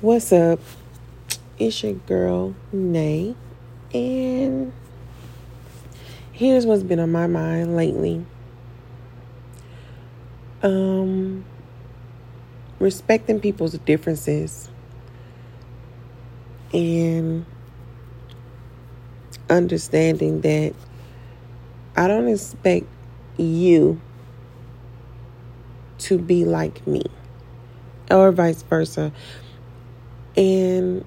What's up? It's your girl, Nay. And here's what's been on my mind lately. Um respecting people's differences and understanding that I don't expect you to be like me or vice versa. And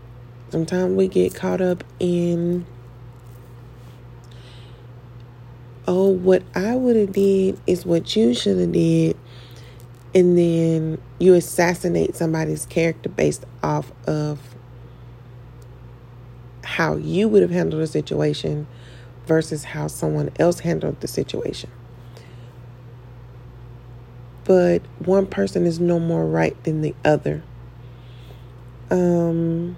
sometimes we get caught up in oh what I would have did is what you should have did and then you assassinate somebody's character based off of how you would have handled a situation versus how someone else handled the situation. But one person is no more right than the other. Um,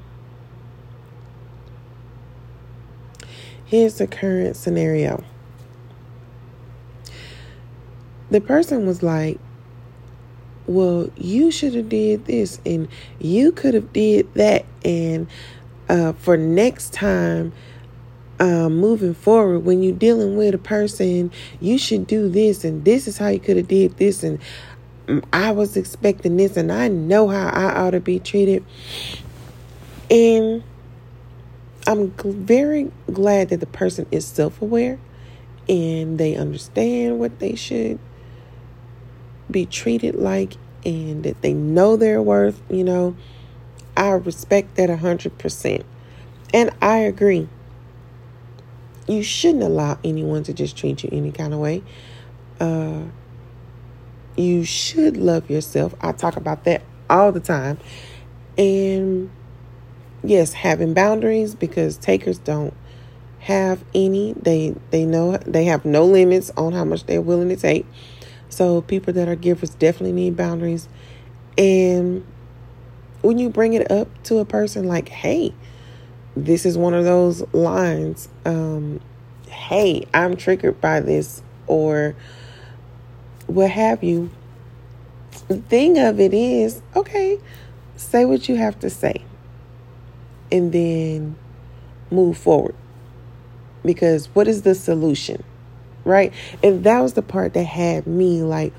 here's the current scenario. The person was like, "Well, you should have did this, and you could have did that, and uh, for next time." Um, moving forward, when you're dealing with a person, you should do this, and this is how you could have did this, and I was expecting this and I know how I ought to be treated. And I'm very glad that the person is self aware and they understand what they should be treated like and that they know their worth. You know, I respect that 100%. And I agree. You shouldn't allow anyone to just treat you any kind of way. Uh, you should love yourself. I talk about that all the time. And yes, having boundaries because takers don't have any. They they know they have no limits on how much they're willing to take. So people that are givers definitely need boundaries. And when you bring it up to a person like, "Hey, this is one of those lines. Um, hey, I'm triggered by this," or what have you. Thing of it is, okay, say what you have to say and then move forward. Because what is the solution? Right? And that was the part that had me like,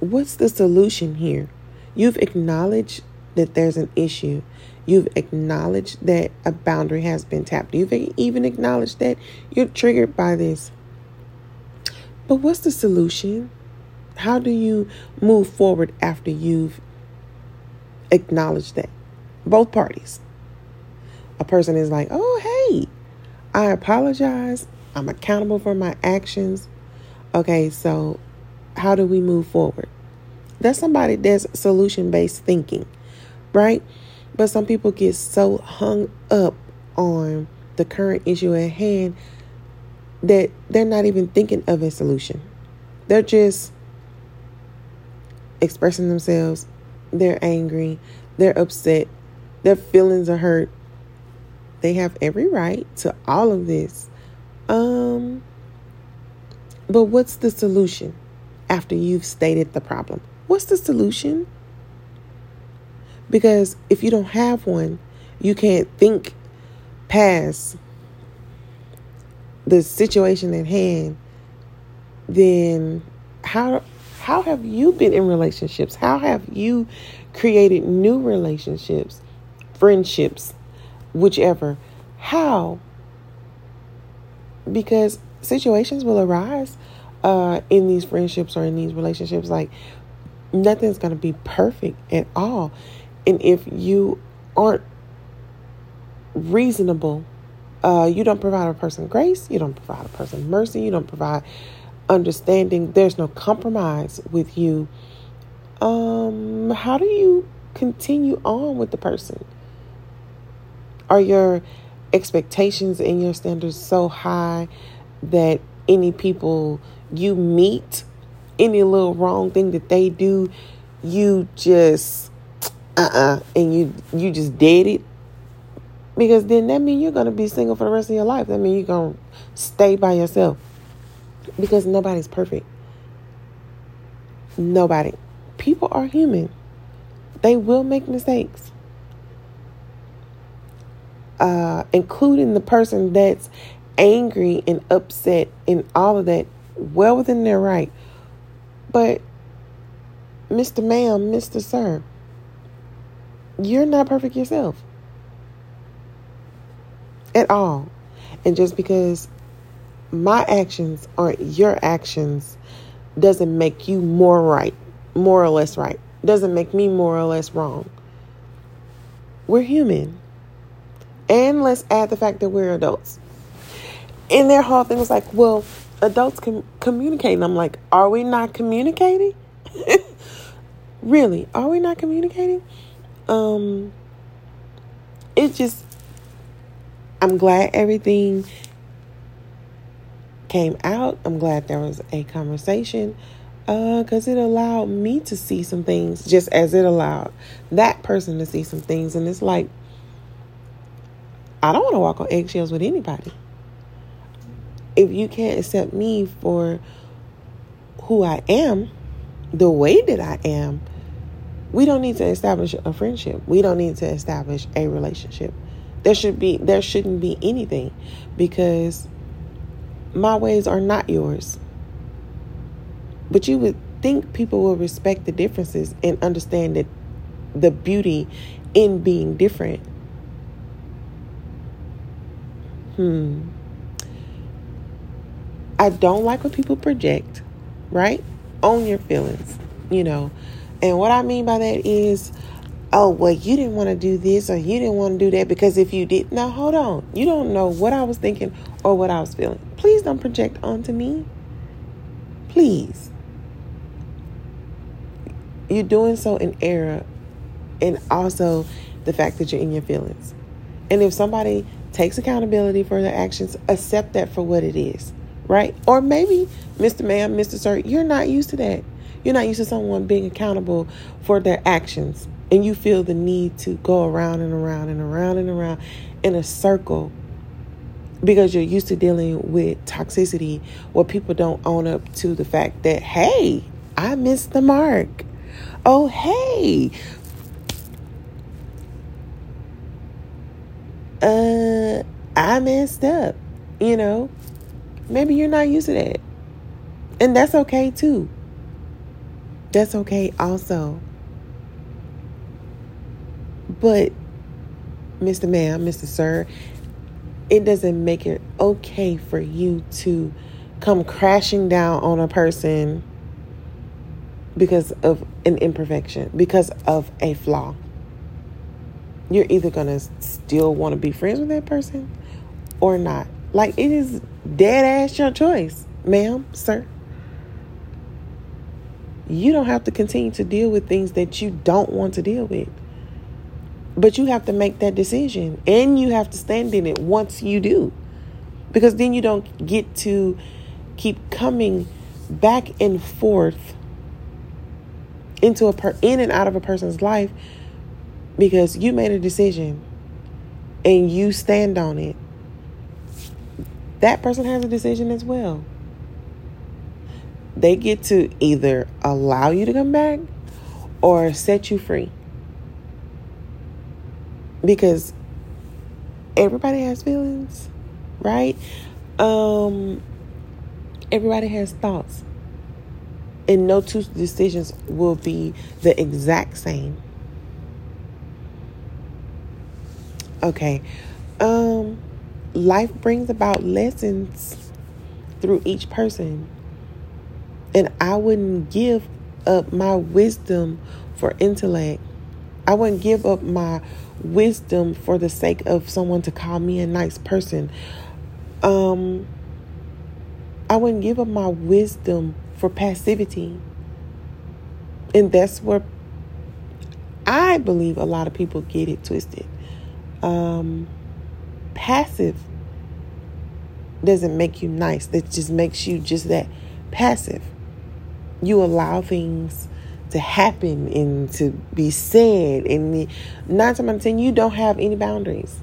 what's the solution here? You've acknowledged that there's an issue. You've acknowledged that a boundary has been tapped. You've even acknowledged that you're triggered by this. But what's the solution? How do you move forward after you've acknowledged that? Both parties. A person is like, oh, hey, I apologize. I'm accountable for my actions. Okay, so how do we move forward? That's somebody that's solution based thinking, right? But some people get so hung up on the current issue at hand that they're not even thinking of a solution. They're just expressing themselves. They're angry. They're upset. Their feelings are hurt. They have every right to all of this. Um but what's the solution after you've stated the problem? What's the solution? Because if you don't have one, you can't think past the situation at hand, then how how have you been in relationships? How have you created new relationships, friendships, whichever? How? Because situations will arise uh, in these friendships or in these relationships. Like nothing's going to be perfect at all. And if you aren't reasonable uh, you don't provide a person grace. You don't provide a person mercy. You don't provide understanding. There's no compromise with you. Um, how do you continue on with the person? Are your expectations and your standards so high that any people you meet, any little wrong thing that they do, you just uh uh-uh, uh and you you just dead it because then that means you're going to be single for the rest of your life. That means you're going to stay by yourself. Because nobody's perfect. Nobody. People are human. They will make mistakes. Uh, including the person that's angry and upset and all of that, well within their right. But, Mr. Ma'am, Mr. Sir, you're not perfect yourself at all. And just because my actions aren't your actions doesn't make you more right, more or less right. Doesn't make me more or less wrong. We're human. And let's add the fact that we're adults. And their whole thing was like, well, adults can communicate. And I'm like, are we not communicating? really? Are we not communicating? Um, it just, I'm glad everything came out. I'm glad there was a conversation because uh, it allowed me to see some things just as it allowed that person to see some things. And it's like, I don't want to walk on eggshells with anybody. If you can't accept me for who I am, the way that I am, we don't need to establish a friendship. We don't need to establish a relationship. There should be there shouldn't be anything because my ways are not yours. But you would think people will respect the differences and understand that the beauty in being different. Hmm. I don't like when people project, right? Own your feelings, you know. And what I mean by that is, oh, well, you didn't want to do this or you didn't want to do that because if you did, now hold on. You don't know what I was thinking or what I was feeling. Please don't project onto me. Please. You're doing so in error and also the fact that you're in your feelings. And if somebody takes accountability for their actions, accept that for what it is, right? Or maybe, Mr. Ma'am, Mr. Sir, you're not used to that. You're not used to someone being accountable for their actions. And you feel the need to go around and around and around and around in a circle because you're used to dealing with toxicity where people don't own up to the fact that, hey, I missed the mark. Oh, hey. Uh, I messed up. You know, maybe you're not used to that. And that's okay too. That's okay also. But, Mr. Ma'am, Mr. Sir, it doesn't make it okay for you to come crashing down on a person because of an imperfection, because of a flaw. You're either going to still want to be friends with that person or not. Like, it is dead ass your choice, ma'am, sir you don't have to continue to deal with things that you don't want to deal with. But you have to make that decision and you have to stand in it once you do. Because then you don't get to keep coming back and forth into a per- in and out of a person's life because you made a decision and you stand on it. That person has a decision as well they get to either allow you to come back or set you free. Because everybody has feelings, right? Um everybody has thoughts. And no two decisions will be the exact same. Okay. Um life brings about lessons through each person and I wouldn't give up my wisdom for intellect. I wouldn't give up my wisdom for the sake of someone to call me a nice person. Um, I wouldn't give up my wisdom for passivity. And that's where I believe a lot of people get it twisted. Um, passive doesn't make you nice. That just makes you just that passive you allow things to happen and to be said. And nine times out of ten you don't have any boundaries.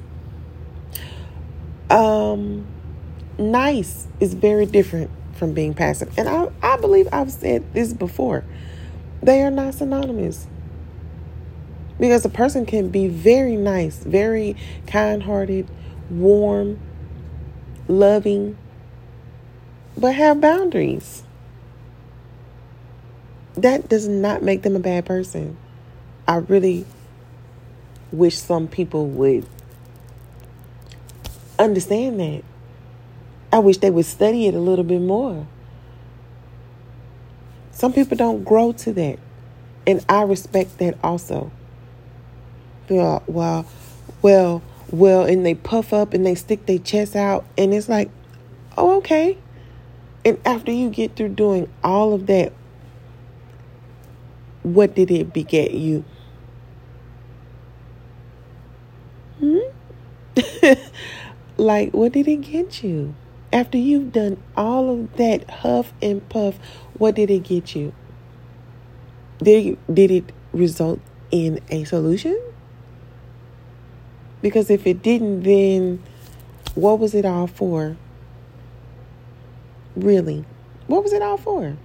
Um nice is very different from being passive. And i i believe i've said this before. They are not synonymous. Because a person can be very nice, very kind hearted, warm, loving, but have boundaries. That does not make them a bad person. I really wish some people would understand that. I wish they would study it a little bit more. Some people don't grow to that. And I respect that also. Well, well, well, well, and they puff up and they stick their chest out, and it's like, oh, okay. And after you get through doing all of that, what did it beget you? Hmm? like, what did it get you? After you've done all of that huff and puff, what did it get you? Did, did it result in a solution? Because if it didn't, then what was it all for? Really? What was it all for?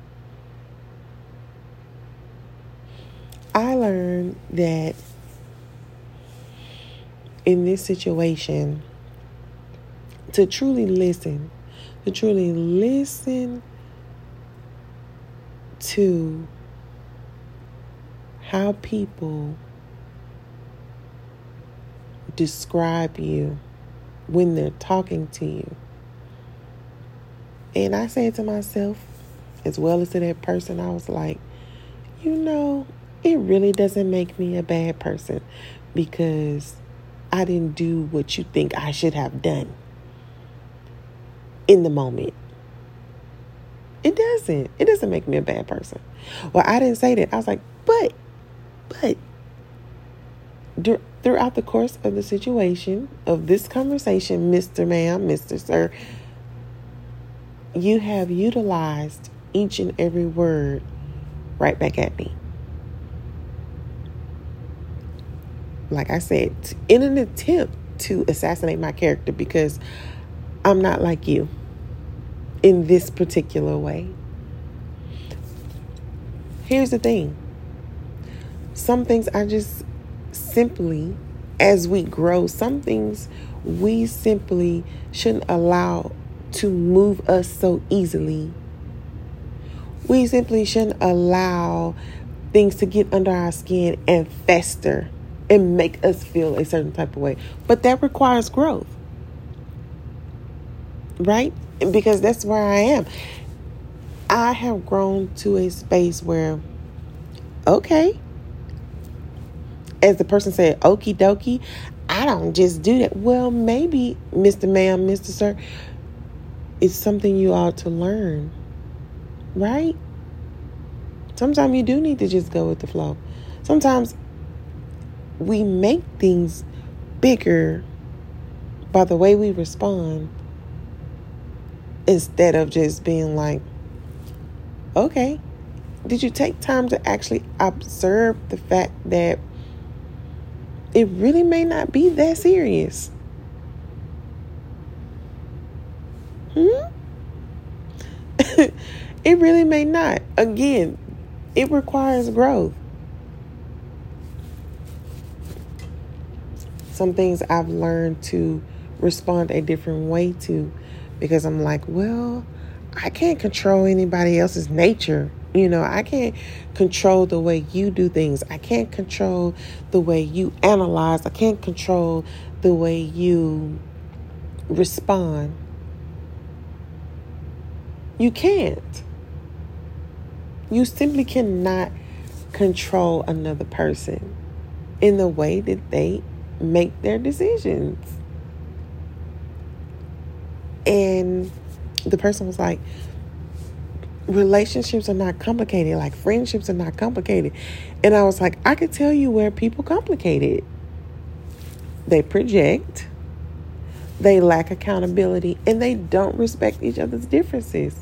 I learned that in this situation, to truly listen, to truly listen to how people describe you when they're talking to you. And I said to myself, as well as to that person, I was like, you know, it really doesn't make me a bad person because I didn't do what you think I should have done in the moment. It doesn't. It doesn't make me a bad person. Well, I didn't say that. I was like, but, but, throughout the course of the situation of this conversation, Mr. Ma'am, Mr. Sir, you have utilized each and every word right back at me. Like I said, in an attempt to assassinate my character because I'm not like you in this particular way. Here's the thing some things I just simply, as we grow, some things we simply shouldn't allow to move us so easily. We simply shouldn't allow things to get under our skin and fester and make us feel a certain type of way. But that requires growth. Right? because that's where I am. I have grown to a space where, okay, as the person said, okie dokie, I don't just do that. Well, maybe, Mr. Ma'am, Mr. Sir, it's something you ought to learn, right? Sometimes you do need to just go with the flow. Sometimes we make things bigger by the way we respond instead of just being like, okay, did you take time to actually observe the fact that it really may not be that serious? Hmm? it really may not. Again, it requires growth. Some things I've learned to respond a different way to because I'm like, well, I can't control anybody else's nature. You know, I can't control the way you do things. I can't control the way you analyze. I can't control the way you respond. You can't. You simply cannot control another person in the way that they make their decisions. And the person was like, relationships are not complicated, like friendships are not complicated. And I was like, I could tell you where people complicate it. They project, they lack accountability, and they don't respect each other's differences.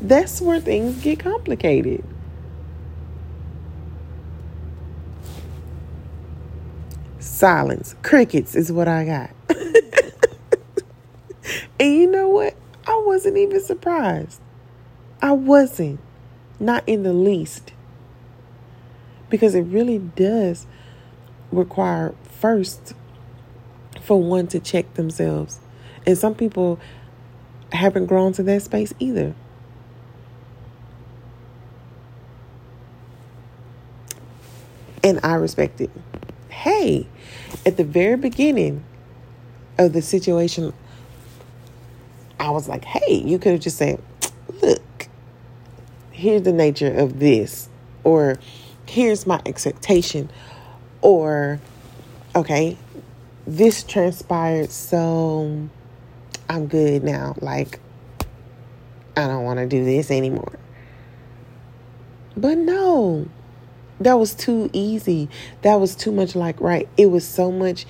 That's where things get complicated. Silence, crickets is what I got. And you know what? I wasn't even surprised. I wasn't. Not in the least. Because it really does require first for one to check themselves. And some people haven't grown to that space either. And I respect it. Hey, at the very beginning of the situation, I was like, hey, you could have just said, look, here's the nature of this, or here's my expectation, or okay, this transpired, so I'm good now. Like, I don't want to do this anymore. But no, that was too easy. That was too much like, right? It was so much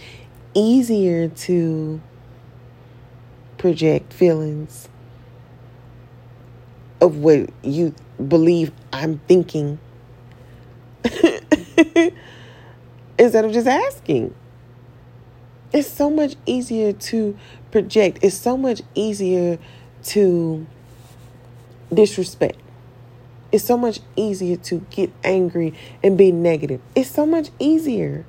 easier to project feelings of what you believe I'm thinking instead of just asking. It's so much easier to project, it's so much easier to disrespect. It's so much easier to get angry and be negative. It's so much easier.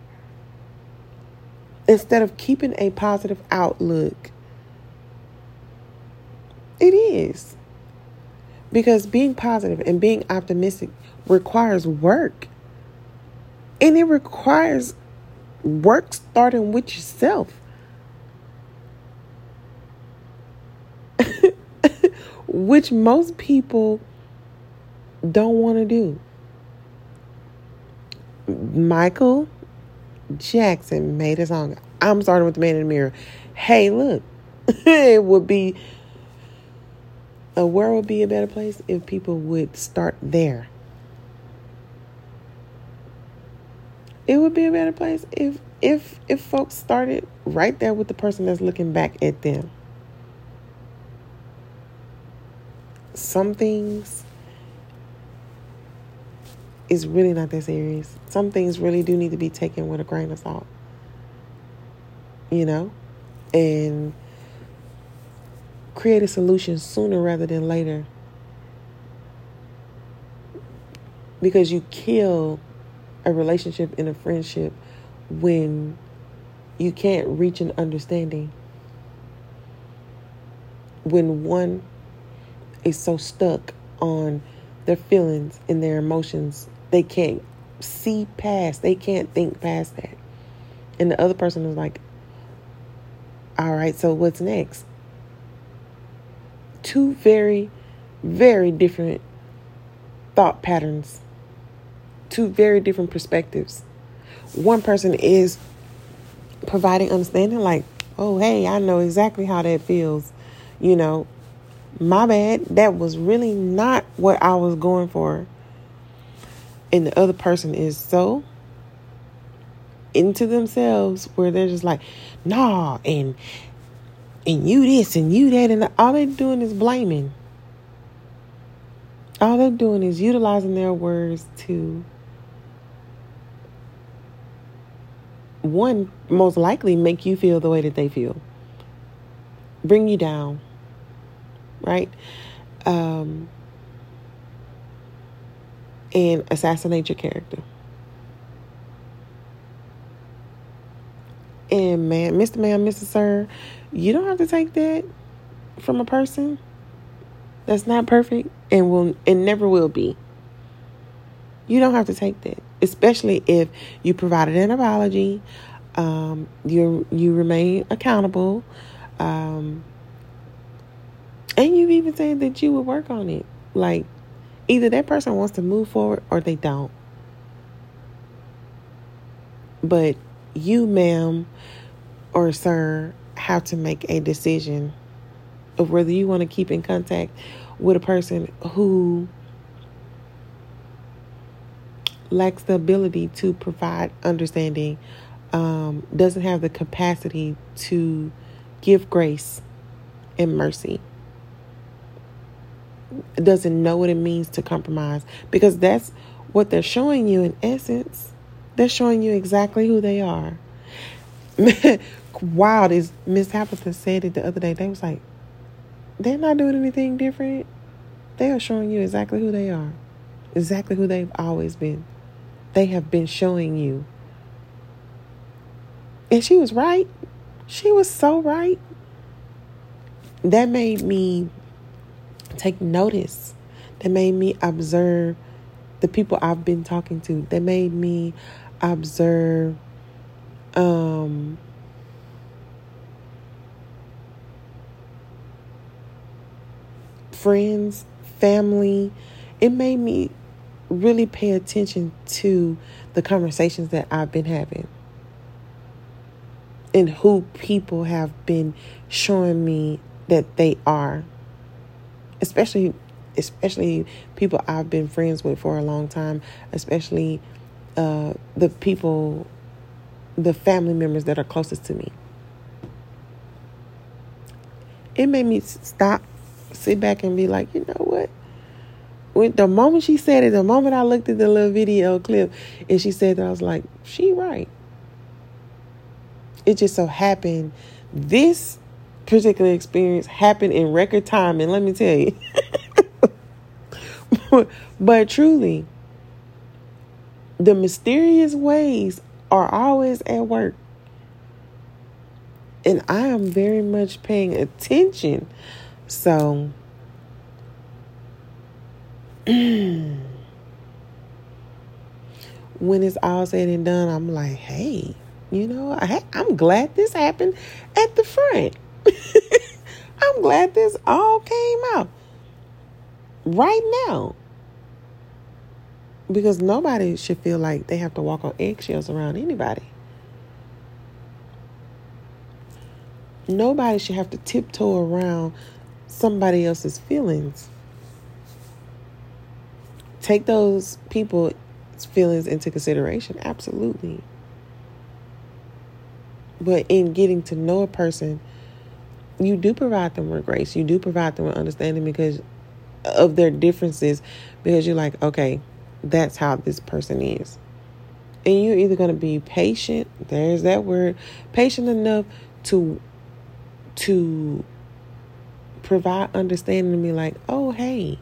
Instead of keeping a positive outlook, it is. Because being positive and being optimistic requires work. And it requires work starting with yourself. Which most people don't want to do. Michael Jackson made a song. I'm starting with the man in the mirror. Hey, look, it would be a world would be a better place if people would start there. It would be a better place if if if folks started right there with the person that's looking back at them. Some things is really not that serious. Some things really do need to be taken with a grain of salt. You know? And create a solution sooner rather than later. Because you kill a relationship and a friendship when you can't reach an understanding. When one is so stuck on their feelings and their emotions they can't see past, they can't think past that. And the other person is like, all right, so what's next? Two very, very different thought patterns, two very different perspectives. One person is providing understanding, like, oh, hey, I know exactly how that feels. You know, my bad. That was really not what I was going for and the other person is so into themselves where they're just like, nah, and and you this and you that, and all they're doing is blaming. All they're doing is utilizing their words to one most likely make you feel the way that they feel, bring you down, right? Um, and assassinate your character. And man, Mr. Man, Mr. Sir, you don't have to take that from a person that's not perfect and will and never will be. You don't have to take that, especially if you provided an apology, um, you you remain accountable, um, and you've even said that you would work on it. Like Either that person wants to move forward or they don't. But you, ma'am or sir, have to make a decision of whether you want to keep in contact with a person who lacks the ability to provide understanding, um, doesn't have the capacity to give grace and mercy doesn't know what it means to compromise because that's what they're showing you in essence. They're showing you exactly who they are. Wild is Miss Tabitha said it the other day. They was like, they're not doing anything different. They are showing you exactly who they are, exactly who they've always been. They have been showing you And she was right. She was so right. That made me take notice. That made me observe the people I've been talking to. That made me observe um friends, family. It made me really pay attention to the conversations that I've been having and who people have been showing me that they are especially especially people I've been friends with for a long time especially uh, the people the family members that are closest to me. It made me stop sit back and be like you know what? When the moment she said it the moment I looked at the little video clip and she said that I was like she right. It just so happened this particular experience happened in record time and let me tell you. But truly the mysterious ways are always at work. And i am very much paying attention. So when it's all said and done i'm like hey you know, I, I'm glad this happened at the front. I'm glad this all came out right now. Because nobody should feel like they have to walk on eggshells around anybody. Nobody should have to tiptoe around somebody else's feelings. Take those people's feelings into consideration. Absolutely. But in getting to know a person, you do provide them with grace. You do provide them with understanding because of their differences. Because you're like, okay, that's how this person is. And you're either going to be patient, there's that word, patient enough to to provide understanding and be like, oh hey.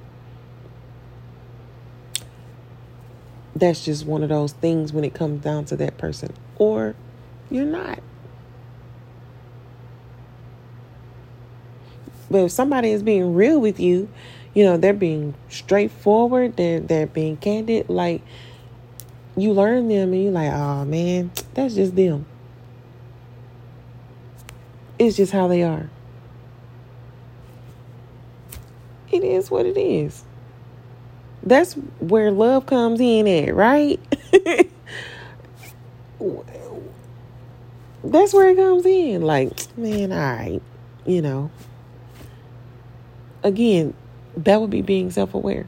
That's just one of those things when it comes down to that person. Or you're not. But if somebody is being real with you, you know, they're being straightforward, they're they're being candid, like you learn them and you're like, oh man, that's just them. It's just how they are. It is what it is. That's where love comes in at, right? That's where it comes in. Like, man, all right, you know, again, that would be being self aware.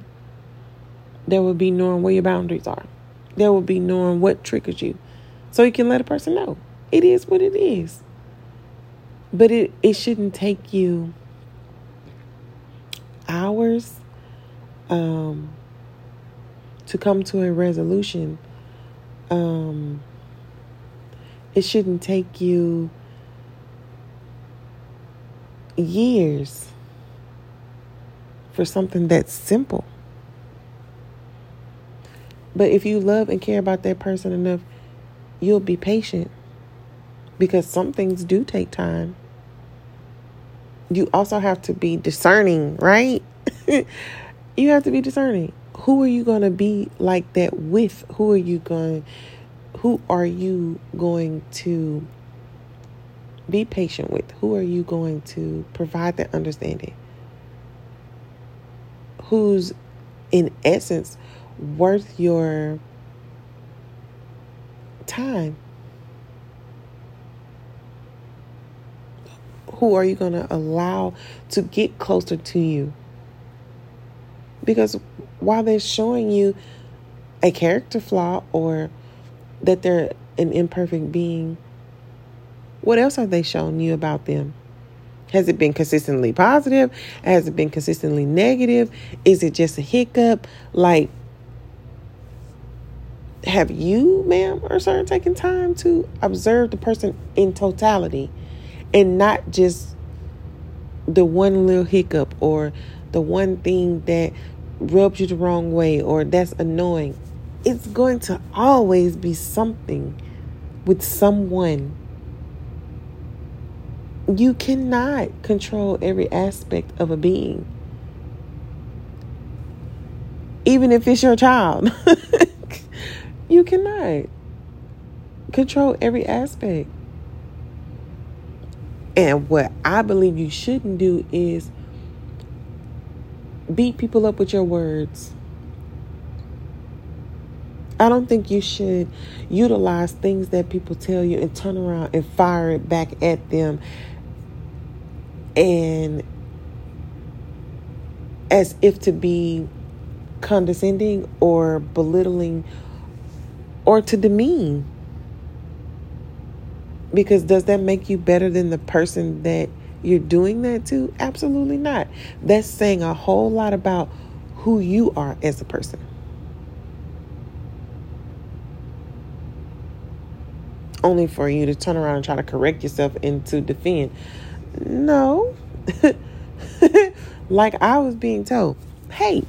That would be knowing where your boundaries are. That would be knowing what triggers you. So you can let a person know. It is what it is. But it, it shouldn't take you hours um, to come to a resolution. Um, it shouldn't take you years for something that's simple. But if you love and care about that person enough, you'll be patient because some things do take time. You also have to be discerning, right? you have to be discerning. Who are you going to be like that with? Who are you going who are you going to be patient with? Who are you going to provide that understanding? Who's in essence worth your time. Who are you going to allow to get closer to you? Because while they're showing you a character flaw or that they're an imperfect being, what else have they shown you about them? Has it been consistently positive? Has it been consistently negative? Is it just a hiccup? Like, have you, ma'am, or sir, taken time to observe the person in totality and not just the one little hiccup or the one thing that rubs you the wrong way or that's annoying? It's going to always be something with someone You cannot control every aspect of a being, even if it's your child. you cannot control every aspect. And what I believe you shouldn't do is beat people up with your words. I don't think you should utilize things that people tell you and turn around and fire it back at them and as if to be condescending or belittling or to demean. Because does that make you better than the person that you're doing that to? Absolutely not. That's saying a whole lot about who you are as a person. Only for you to turn around and try to correct yourself and to defend. No. like I was being told, hey,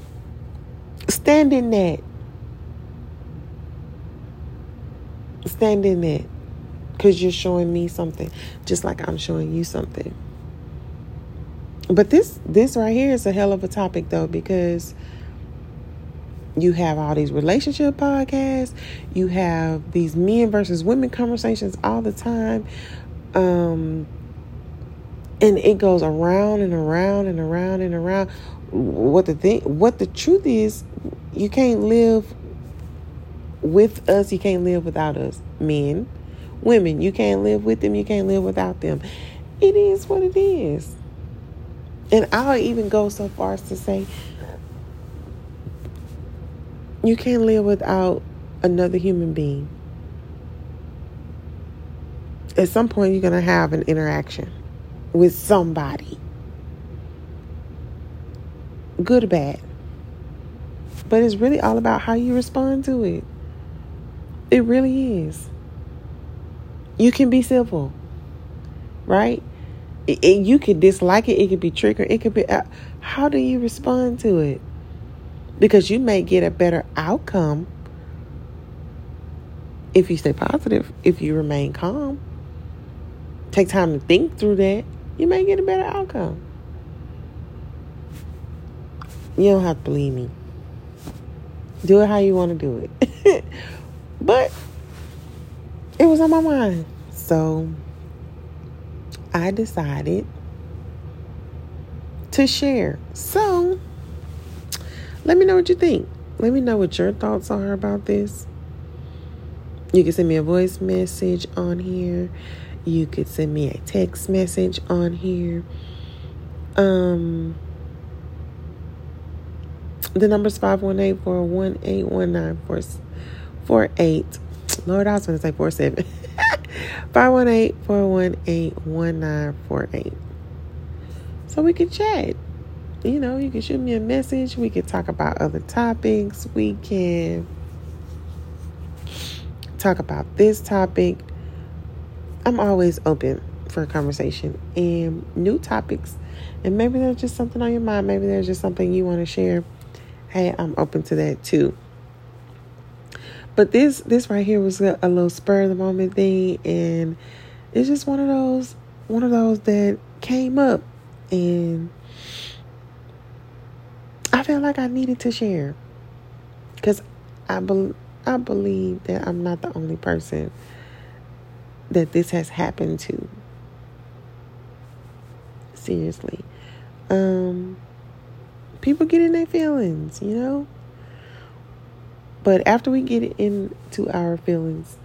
stand in that. Stand in that because you're showing me something just like I'm showing you something. But this this right here is a hell of a topic though because you have all these relationship podcasts, you have these men versus women conversations all the time. Um and it goes around and around and around and around what the thing what the truth is you can't live with us you can't live without us men women. You can't live with them, you can't live without them. It is what it is. And I'll even go so far as to say you can't live without another human being. At some point, you're going to have an interaction with somebody, good or bad. But it's really all about how you respond to it. It really is. You can be civil, right? It, it, you could dislike it. It could be triggered. It could be. Uh, how do you respond to it? Because you may get a better outcome if you stay positive, if you remain calm. Take time to think through that. You may get a better outcome. You don't have to believe me. Do it how you want to do it. but it was on my mind. So I decided to share. So let me know what you think. Let me know what your thoughts are about this. You can send me a voice message on here. You could send me a text message on here. Um the number's 518 418 1948. Lord, I was going to say 47. 518 418 1948. So we can chat. You know, you can shoot me a message. We can talk about other topics. We can talk about this topic. I'm always open for a conversation and new topics. And maybe there's just something on your mind. Maybe there's just something you want to share. Hey, I'm open to that too. But this this right here was a, a little spur of the moment thing, and it's just one of those one of those that came up, and I felt like I needed to share because I be, I believe that I'm not the only person that this has happened to. Seriously. Um people get in their feelings, you know? But after we get into our feelings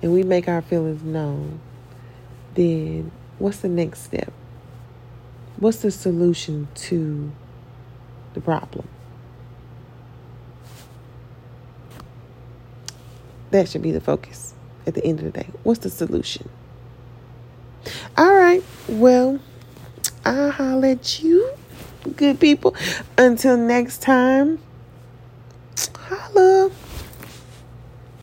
and we make our feelings known, then what's the next step? What's the solution to the problem? That should be the focus at the end of the day? What's the solution? All right. Well, I'll holler at you, good people. Until next time, holla.